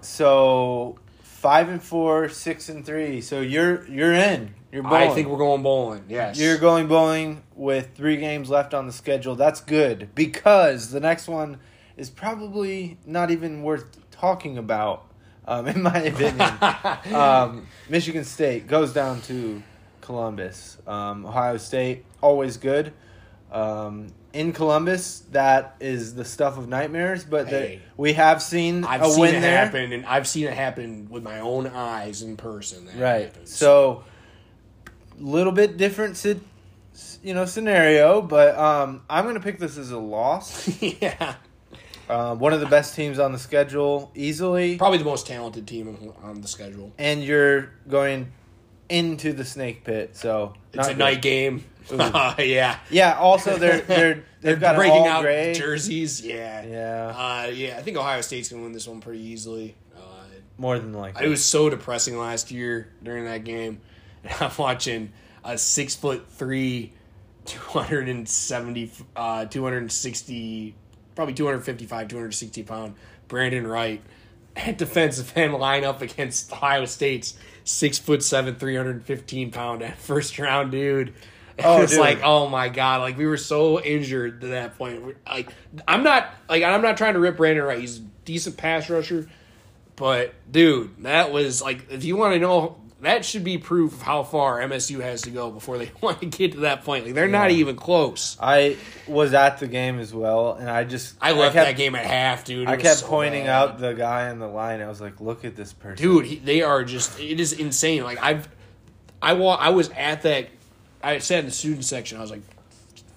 So five and four, six and three. So you're you're in. You're bowling. I think we're going bowling. Yes, You're going bowling with three games left on the schedule. That's good because the next one is probably not even worth talking about, um, in my opinion. um, Michigan State goes down to Columbus. Um, Ohio State, always good. In Columbus, that is the stuff of nightmares, but the- we have seen I've a seen win it there. happen, and I've seen it happen with my own eyes in person. That Right. happens. So, little bit different, you know, scenario, but um, I'm going to pick this as a loss. yeah, Um, one of the best teams on the schedule, easily, probably the most talented team on the schedule. and you're going into the snake pit. So It's a good. night game. Ooh. yeah, Yeah. Also, they're they're they've got breaking out gray. jerseys. Yeah, Yeah, uh, yeah. I think Ohio State's gonna win this one pretty easily. Uh, more than likely. it was so depressing last year during that game. And I'm watching a six foot three, 270, uh, 260, probably 255, 260 pound Brandon Wright at defensive end line up against Ohio State's six foot seven, 315 pound first round dude. It Oh, was dude. like, oh my god, like we were so injured to that point. We're- Like, I'm not like I'm not trying to rip Brandon Wright. He's a decent pass rusher. But dude, that was like if you want to know that should be proof of how far MSU has to go before they want to get to that point. Like they're not even close. I was at the game as well, and I just I left kept, that game at half, dude. It I kept so pointing bad. out the guy in the line. I was like, "Look at this person, dude. He, they are just it is insane. Like I've I wa- I was at that. I sat in the student section. I was like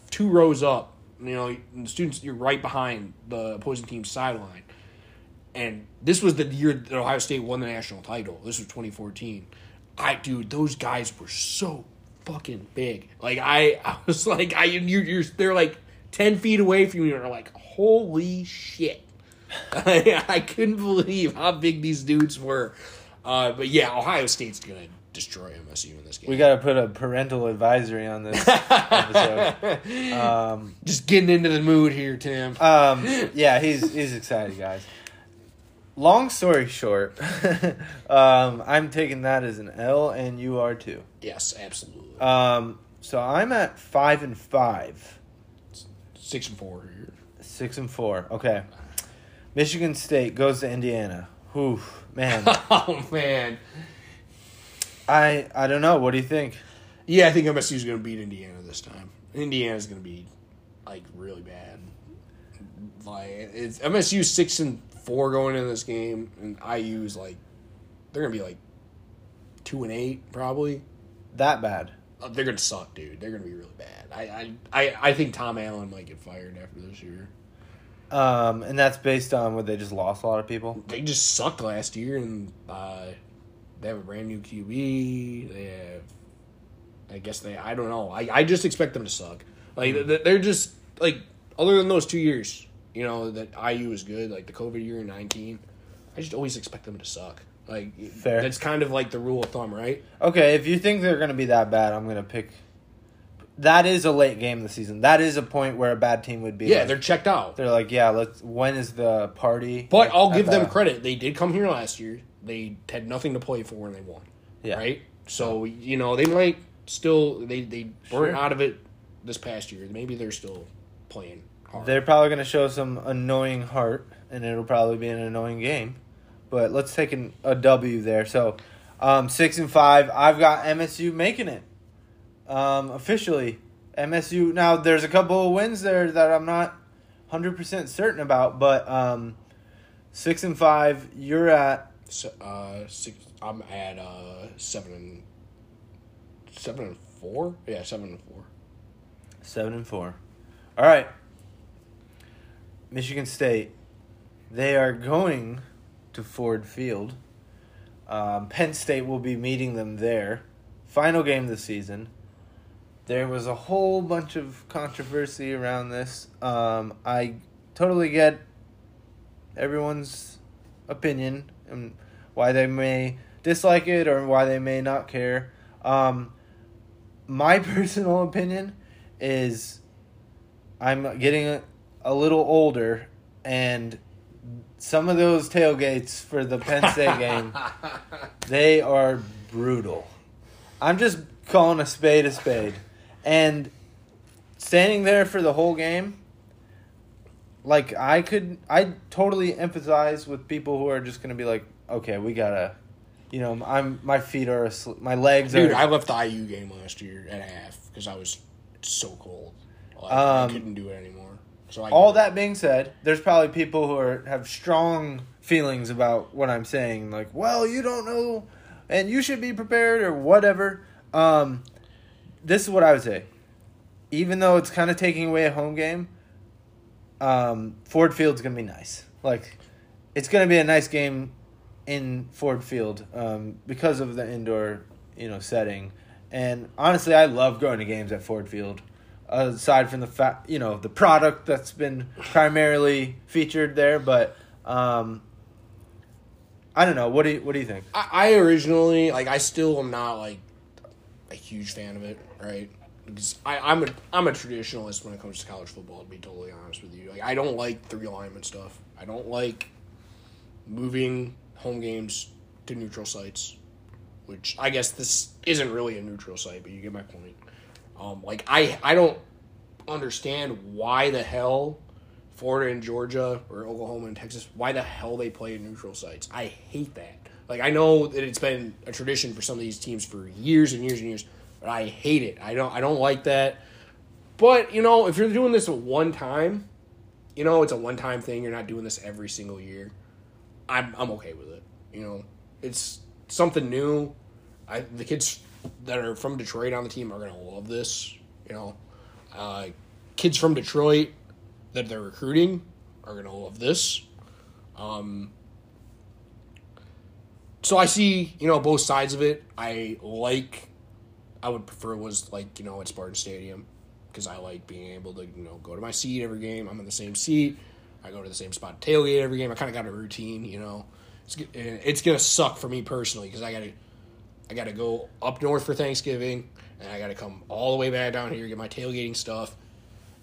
two rows up. You know, the students you're right behind the opposing team's sideline. And this was the year that Ohio State won the national title. This was 2014. I dude, those guys were so fucking big. Like I, I was like, I you you're they're like ten feet away from you, and are like, holy shit. I, I couldn't believe how big these dudes were. Uh, but yeah, Ohio State's good. Destroy MSU in this game. We got to put a parental advisory on this episode. Um, just getting into the mood here, Tim. um, yeah, he's he's excited, guys. Long story short, um, I'm taking that as an L, and you are too. yes, absolutely. Um, so I'm at five and five, Six and four here. six and four. Okay, Michigan State goes to Indiana. Whew, man, oh man. I I don't know. What do you think? Yeah, I think MSU is going to beat Indiana this time. Indiana's going to be like really bad. Like it's MSU six and four going into this game, and IU's like they're going to be like two and eight probably. That bad? Uh, They're going to suck, dude. They're going to be really bad. I, I I I think Tom Allen might get fired after this year. Um, and that's based on what they just lost a lot of people. They just sucked last year, and uh, they have a brand new QB. They have, I guess they. I don't know. I, I just expect them to suck. Like mm. th- they're just like other than those two years, you know that IU is good. Like the COVID year in nineteen, I just always expect them to suck. Like Fair. That's kind of like the rule of thumb, right? Okay, if you think they're going to be that bad, I'm going to pick. That is a late game of the season. That is a point where a bad team would be. Yeah, like- they're checked out. they're like, yeah, let's. When is the party? But I'll give them the- credit. They did come here last year. They had nothing to play for, and they won. Yeah. Right. So you know they might still they they weren't Sure. out of it this past year. Maybe they're still playing hard. They're probably going to show some annoying heart, and it'll probably be an annoying game. But let's take an, a W there. So, um, six and five. I've got MSU making it um, officially. MSU. Now, there's a couple of wins there that I'm not hundred percent certain about, but um, six and five. You're at uh, six, I'm at uh seven and seven and four. Yeah, seven and four. Seven and four. All right. Michigan State. They are going to Ford Field. Um, Penn State will be meeting them there. Final game of the season. There was a whole bunch of controversy around this. Um, I totally get everyone's opinion and why they may dislike it or why they may not care. Um, my personal opinion is I'm getting a, a little older and some of those tailgates for the Penn State game they are brutal. I'm just calling a spade a spade. And standing there for the whole game like I could I totally empathize with people who are just going to be like okay, we got to you know, I'm my feet are asleep, my legs Dude, are I left the IU game last year at half because I was so cold. Like, Um, I couldn't do it anymore. So I All that being said, there's probably people who are have strong feelings about what I'm saying, like, well, you don't know, and you should be prepared or whatever. Um, this is what I would say. Even though it's kind of taking away a home game, um, Ford Field's gonna be nice. Like, it's gonna be a nice game in Ford Field um, because of the indoor, you know, setting. And honestly, I love going to games at Ford Field. Aside from the fact, you know, the product that's been primarily featured there, but um, I don't know. What do you What do you think? I, I originally like I still am not like a huge fan of it, right? I, I'm a I'm a traditionalist when it comes to college football. To be totally honest with you, like I don't like the realignment stuff. I don't like moving home games to neutral sites, which I guess this isn't really a neutral site, but you get my point. Um, like I I don't understand why the hell Florida and Georgia or Oklahoma and Texas why the hell they play in neutral sites. I hate that. Like I know that it's been a tradition for some of these teams for years and years and years, I hate it. I don't I don't like that. But, you know, if you're doing this one time, you know, it's a one time thing. You're not doing this every single year. I'm I'm okay with it. You know, it's something new. I the kids that are from Detroit on the team are gonna love this. You know, uh, kids from Detroit that they're recruiting are gonna love this. Um, so I see you know both sides of it. I like. I would prefer it was like you know at Spartan Stadium because I like being able to you know go to my seat every game. I'm in the same seat. I go to the same spot to tailgate every game. I kind of got a routine, you know. It's it's gonna suck for me personally because I gotta I got to go up north for Thanksgiving, and I got to come all the way back down here get my tailgating stuff,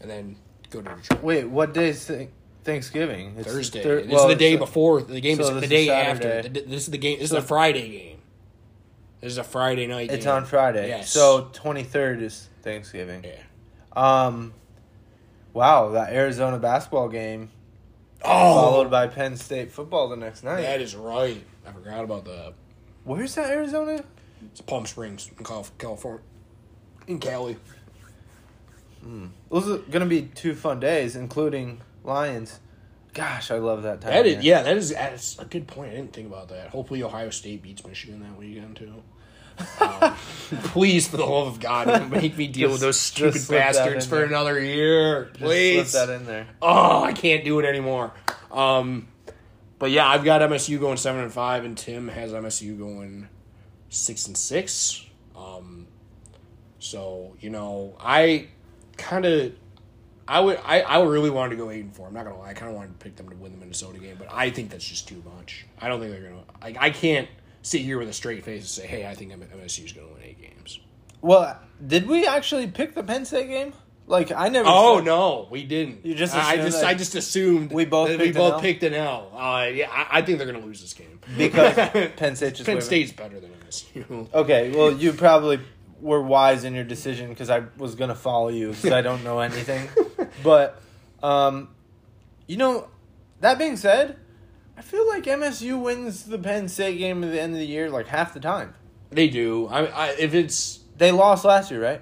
and then go to Detroit. Wait, what day is th- Thanksgiving? It's Thursday. Thir- this well, is the day before the game. so is the day Saturday. after. This is the game. This is a Friday game. This is a Friday night. It's game. on Friday. Yes. So twenty third is Thanksgiving. yeah. Um, wow, that Arizona basketball game Oh, followed by Penn State football the next night. that is right. I forgot about that. Where's that Arizona? It's Palm Springs in California, in Cali. Those are gonna be two fun days, including Lions. Gosh, I love that time. That is, yeah, that is that's a good point. I didn't think about that. Hopefully, Ohio State beats Michigan that weekend too. Um, please, for the love of God, don't make me deal with those stupid just bastards for there. another year. Just Please, slip that in there. oh, I can't do it anymore. Um, but yeah, I've got MSU going seven and five, and Tim has MSU going six and six. Um, so you know, I kind of, I would, I, I really wanted to go eight and four. I'm not gonna lie, I kind of wanted to pick them to win the Minnesota game, but I think that's just too much. I don't think they're gonna. Like, I can't sit here with a straight face and say, hey, I think MSU is gonna win eight games. Well, did we actually pick the Penn State game? Like I never. Oh said- no, we didn't. You just I I just I just assumed We both that we picked an both picked an L. Uh, yeah, I, I think they're gonna lose this game because Penn State just Penn State's better than MSU. Okay, well, you probably were wise in your decision because I was gonna follow you because I don't know anything. but, um, you know, that being said, I feel like MSU wins the Penn State game at the end of the year like half the time. They do. I, I if it's They lost last year, right?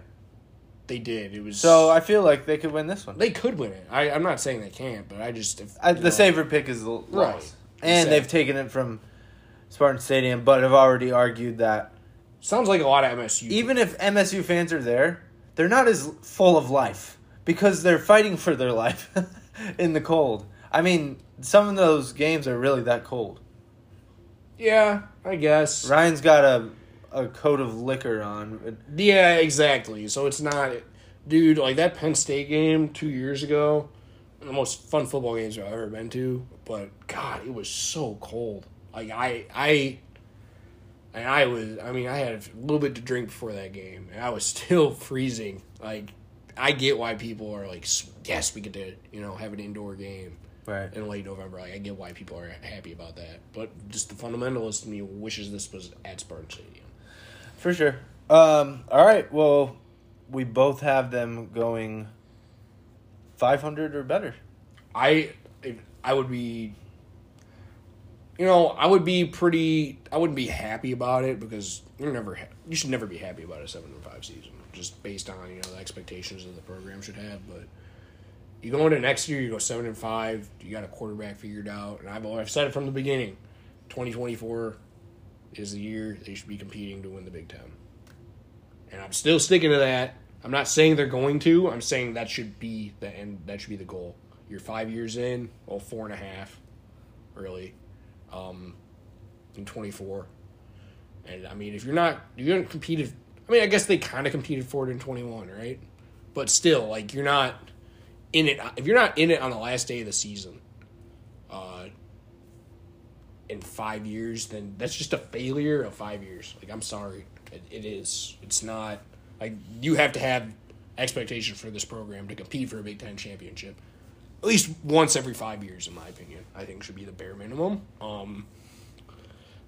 they did. It was So I feel like they could win this one. they could win it. I, I'm not saying they can't, but I just if, I, the know, safer pick is the loss, Right. and Exactly. they've taken it from Spartan Stadium, but have already argued that sounds like a lot of MSU. even if MSU fans are there, they're not as full of life because they're fighting for their life in the cold. I mean, some of those games are really that cold. yeah, I guess. Ryan's got a a coat of liquor on. Yeah, exactly. So it's not, dude. Like that Penn State game two years ago, the most fun football games I've ever been to. But God, it was so cold. Like I, I, and I was. I mean, I had a little bit to drink before that game, and I was still freezing. Like I get why people are like, yes, we get to you know have an indoor game Right. in late November. Like I get why people are happy about that. But just the fundamentalist in me wishes this was at Spartan Stadium. For sure. Um, all right. Well, we both have them going 500 or better. I I would be you know, I would be pretty I wouldn't be happy about it because you're never ha- you should never be happy about a 7 and 5 season just based on, you know, the expectations that the program should have, but you go into next year, you go 7 and 5, you got a quarterback figured out, and I've I've said it from the beginning. 2024 is the year they should be competing to win the Big 10. And I'm still sticking to that. I'm not saying they're going to. I'm saying that should be the end. That should be the goal. You're five years in, well, four and a half, really, um, in 24. And I mean, if you're not, you haven't competed. I mean, I guess they kind of competed for it in 21, right? But still, like, you're not in it. If you're not in it on the last day of the season, uh, in five years, then that's just a failure of five years. Like, I'm sorry, it, it is. It's not like you have to have expectations for this program to compete for a Big Ten championship at least once every five years, in my opinion. I think should be the bare minimum. Um,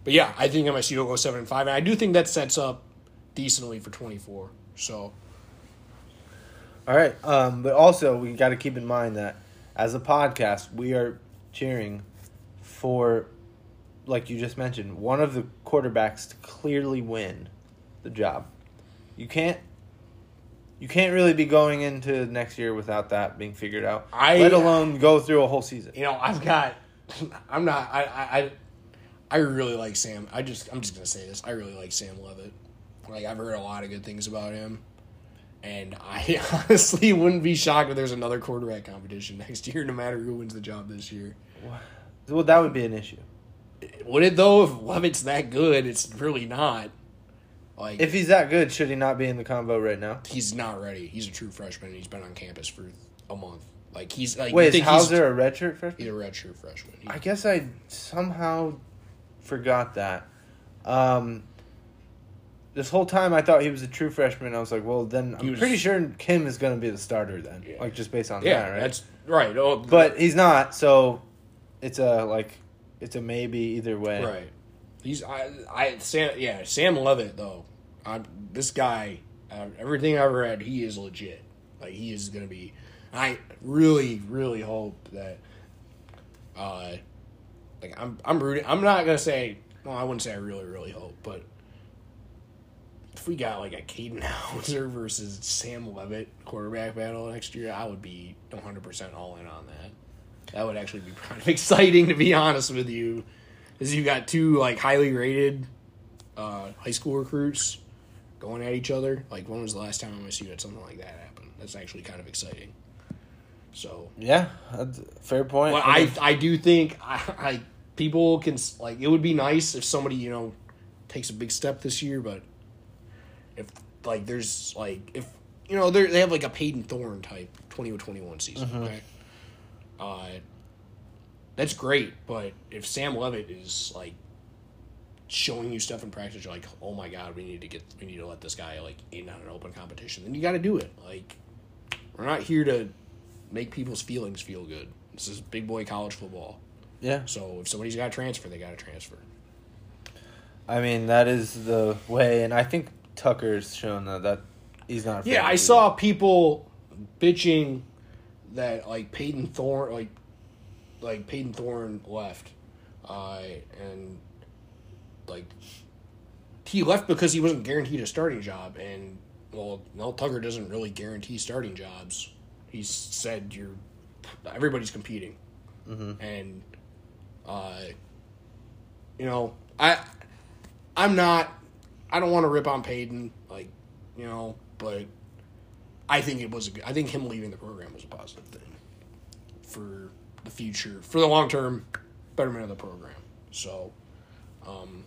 but yeah, I think MSU will go seven and five, and I do think that sets up decently for twenty four. So All right. Um, but also, we got to keep in mind that as a podcast, we are cheering for, like you just mentioned, one of the quarterbacks to clearly win the job. You can't. You can't really be going into next year without that being figured out. I- let alone go through a whole season. you know, I've got. I'm not. I. I. I really like Sam. I just. I'm just gonna say this. I really like Sam Leavitt. Like I've heard a lot of good things about him, and I honestly wouldn't be shocked if there's another quarterback competition next year, no matter who wins the job this year. Well, that would be an issue. Would it though? If Leavitt's that good, it's really not. Like If he's that good, should he not be in the combo right now? he's not ready. He's a true freshman. and He's been on campus for a month. Like he's like. you Wait, is think he's- Houser a redshirt freshman? He's a redshirt freshman. He- I guess I somehow forgot that. Um, this whole time I thought he was a true freshman. I was like, well, then I'm was- pretty sure Kim is going to be the starter then, Yeah. like just based on Yeah, that, right? that's right. Oh, but he's not, so it's a like it's a maybe either way. right. He's I I Sam yeah Sam Leavitt though. I this guy uh, everything I've read he is legit. Like he is gonna be. I really really hope that. Uh, like I'm I'm rooting. I'm not gonna say. Well, I wouldn't say I really really hope, but if we got like a Caden Hauser versus Sam Leavitt quarterback battle next year, I would be 100 percent all in on that. That would actually be kind of exciting, to be honest with you, is you got two like highly rated uh, high school recruits going at each other. Like when was the last time MSU had something like that happen? That's actually kind of exciting. So Yeah, fair point. but I I do think I, I people can like it would be nice if somebody you know takes a big step this year, but if like there's like if you know they they have like a Payton Thorne type twenty or twenty one season, okay. Uh, that's great, but if Sam Leavitt is like showing you stuff in practice, you're like, oh my god, we need to get we need to let this guy like in on an open competition. Then you got to do it. Like we're not here to make people's feelings feel good. This is big boy college football. yeah, So if somebody's got to transfer, they got to transfer. I mean that is the way, and I think Tucker's shown that that he's not. Yeah, I saw people bitching that like Payton Thorne, like like Payton Thorne left, uh, and like he left because he wasn't guaranteed a starting job, and well, Mel Tucker doesn't really guarantee starting jobs. He said you're everybody's competing, and uh, you know I I'm not I don't want to rip on Payton like you know, but I think it was a good, I think him leaving the program was a positive thing for the future, for the long term betterment of the program. So, um,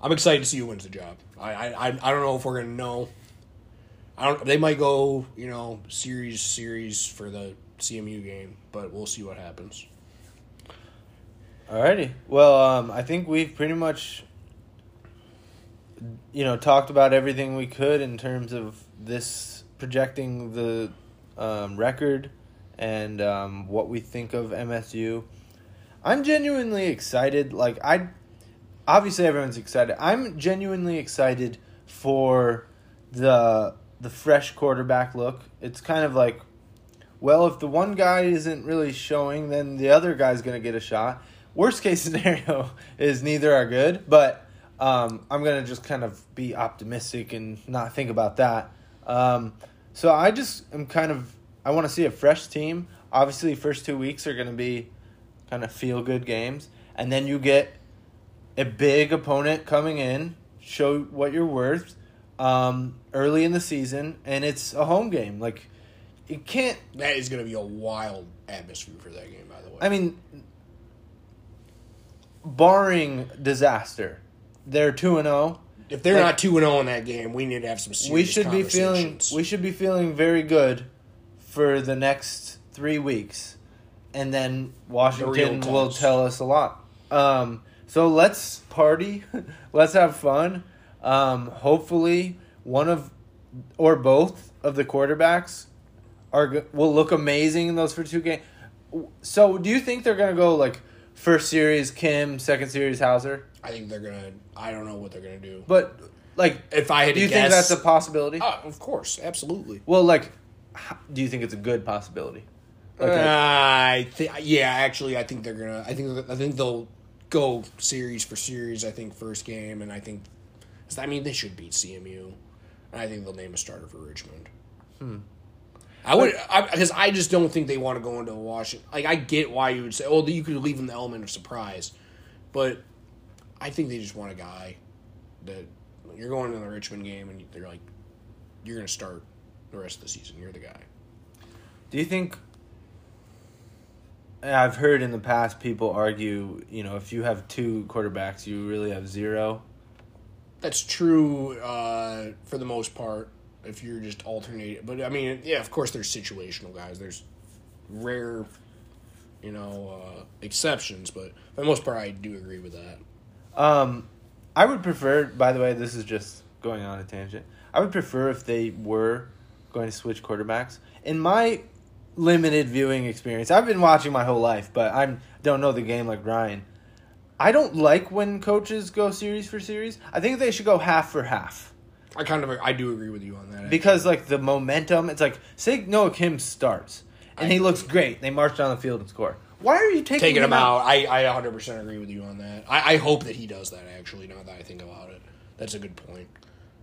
I'm excited to see who wins the job. I I, I don't know if we're gonna know. I don't. They might go you know series series for the CMU game, but we'll see what happens. Alrighty. Well, um, I think we've pretty much, you know, talked about everything we could in terms of this projecting the um, record and um, what we think of MSU. I'm genuinely excited. Like I, obviously everyone's excited. I'm genuinely excited for the the fresh quarterback look. It's kind of like, well, if the one guy isn't really showing, then the other guy's gonna get a shot. Worst case scenario is neither are good, but um, I'm gonna just kind of be optimistic and not think about that. Um, so I just am kind of I want to see a fresh team. Obviously, first two weeks are gonna be kind of feel good games, and then you get a big opponent coming in, show what you're worth um, early in the season, and it's a home game. Like it can't. That is going to be a wild atmosphere for that game, by the way. I mean, barring disaster, they're two and zero. if they're like- not two and zero in that game, we need to have some serious We should be feeling. We should be feeling very good for the next three weeks, and then Washington real will tell us a lot. Um, so let's party, let's have fun. Um, hopefully, one of or both of the quarterbacks are will look amazing in those for two games. So, do you think they're gonna go like first series Kim, second series Houser? I think they're gonna. I don't know what they're gonna do. But like, If I had do you think that's a possibility? Oh, of course, absolutely. Well, like, do you think it's a good possibility? Like, Uh, I think, yeah, actually, I think they're gonna. I think, I think they'll go series for series. I think first game, and I think, I mean, they should beat CMU, and I think they'll name a starter for Richmond. I would, because I, just don't think they want to go into Washington. Like, I get why you would say, oh, you could leave them the element of surprise, but I think they just want a guy that you're going to the Richmond game, and they're like, you're gonna start the rest of the season. You're the guy. do you think? I've heard in the past people argue, you know, if you have two quarterbacks, you really have zero. That's true uh, for the most part. If you're just alternating, but I mean, yeah, of course, there's situational guys. There's rare, you know, uh, exceptions, but for the most part, I do agree with that. Um, I would prefer. By the way, this is just going on a tangent. I would prefer if they were going to switch quarterbacks. In my limited viewing experience, I've been watching my whole life, but I don't know the game like Ryan. I don't like when coaches go series for series. I think they should go half for half. I kind of I do agree with you on that. Because like the momentum, it's like say Noah Kim starts and he looks great. They march down the field and score. Why are you taking, taking him him out, I I 100 percent agree with you on that. I, I hope that he does that. Actually, now that I think about it, that's a good point.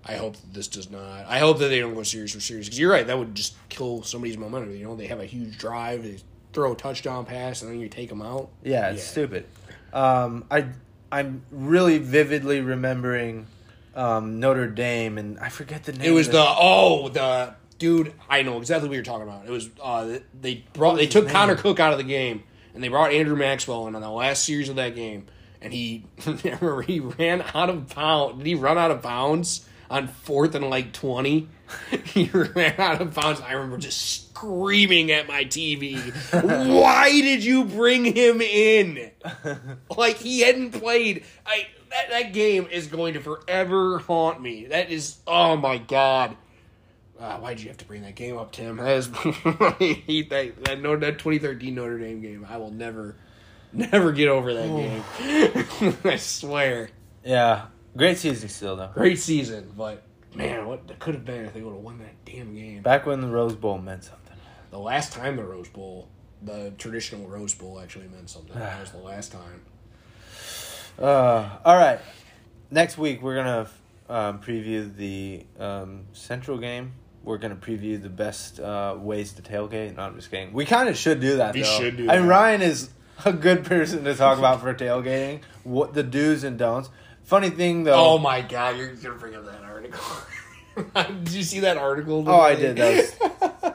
I hope that this does not. I hope that they don't go series for series because you're right. That would just kill somebody's momentum. You know, they have a huge drive, they throw a touchdown pass, and then you take them out. Yeah, it's stupid. Um, I I'm really vividly remembering um, Notre Dame, and I forget the name. It was the oh the dude. I know exactly what you're talking about. It was uh they brought they took? Connor Cook out of the game and they brought Andrew Maxwell in on the last series of that game and he remember he ran out of bounds. Did he run out of bounds on fourth and like twenty? he ran out of bounds. I remember just screaming at my TV. Why did you bring him in? like he hadn't played. I that, that game is going to forever haunt me. That is oh my god. Uh, why'd you have to bring that game up, Tim? That is I hate that that, that 2013 Notre Dame game. I will never, never get over that game. I swear. yeah, great season still though. Great season, but man, what that could have been if they would have won that damn game. Back when the Rose Bowl meant something. The last time the Rose Bowl, the traditional Rose Bowl, actually meant something. That was the last time. Uh, all right, next week we're gonna um, preview the um, Central game. We're gonna preview the best uh, ways to tailgate. No, I'm just kidding. We kind of should do that. We though. should do mean, that. Ryan is a good person to talk about for tailgating. What the do's and don'ts. Funny thing though. Oh my god, you're gonna bring up that article. did you see that article? Oh, I did. That was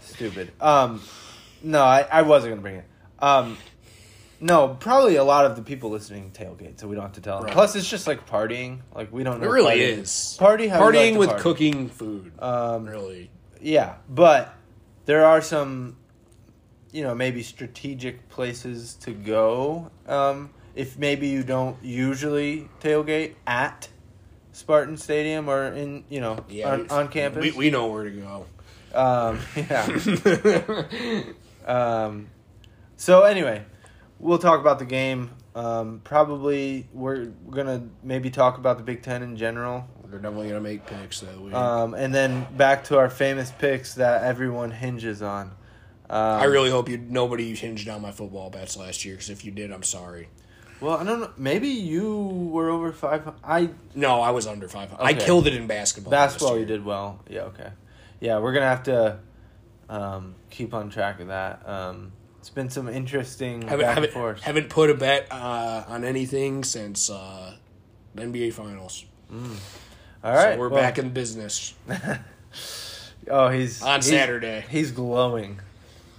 stupid. Um, no, I, I wasn't gonna bring it. Um, no, probably a lot of the people listening tailgate, so we don't have to tell them. Right. Plus, it's just like partying. Like we don't. Know It really party. is. Party how Partying like with party. cooking food. Um, really. Yeah, but there are some, you know, maybe strategic places to go. Um, if maybe you don't usually tailgate at Spartan Stadium or in, you know, Yeah, on, on campus. We, we know where to go. Um, yeah. um, so anyway, we'll talk about the game. Um, probably we're gonna maybe talk about the Big Ten in general. We're definitely gonna make picks that week. Um, and then back to our famous picks that everyone hinges on. Um, I really hope you nobody hinged on my football bets last year. Because if you did, I'm sorry. Well. I don't know. Maybe you were over five. I No, I was under five. I Okay. killed it in basketball. last basketball. year. You did well. Yeah. Okay. Yeah, we're gonna have to um, keep on track of that. Um, it's been some interesting Haven't, back and haven't, forth. haven't put a bet uh, on anything since uh, the NBA Finals. All right, so we're well- back in business Oh, he's on he's- Saturday. He's glowing,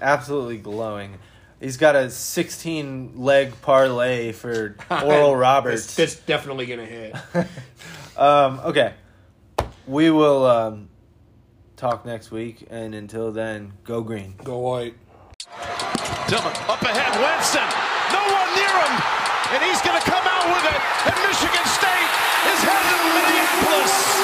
absolutely glowing. He's got a 16 leg parlay for Oral Roberts. That's, that's definitely gonna hit. Um, okay, we will um, talk next week, and until then, go green. Go white. Dillon up ahead, Winston. No one near him, and he's going to come out with it. And Michigan State is headed to Minneapolis.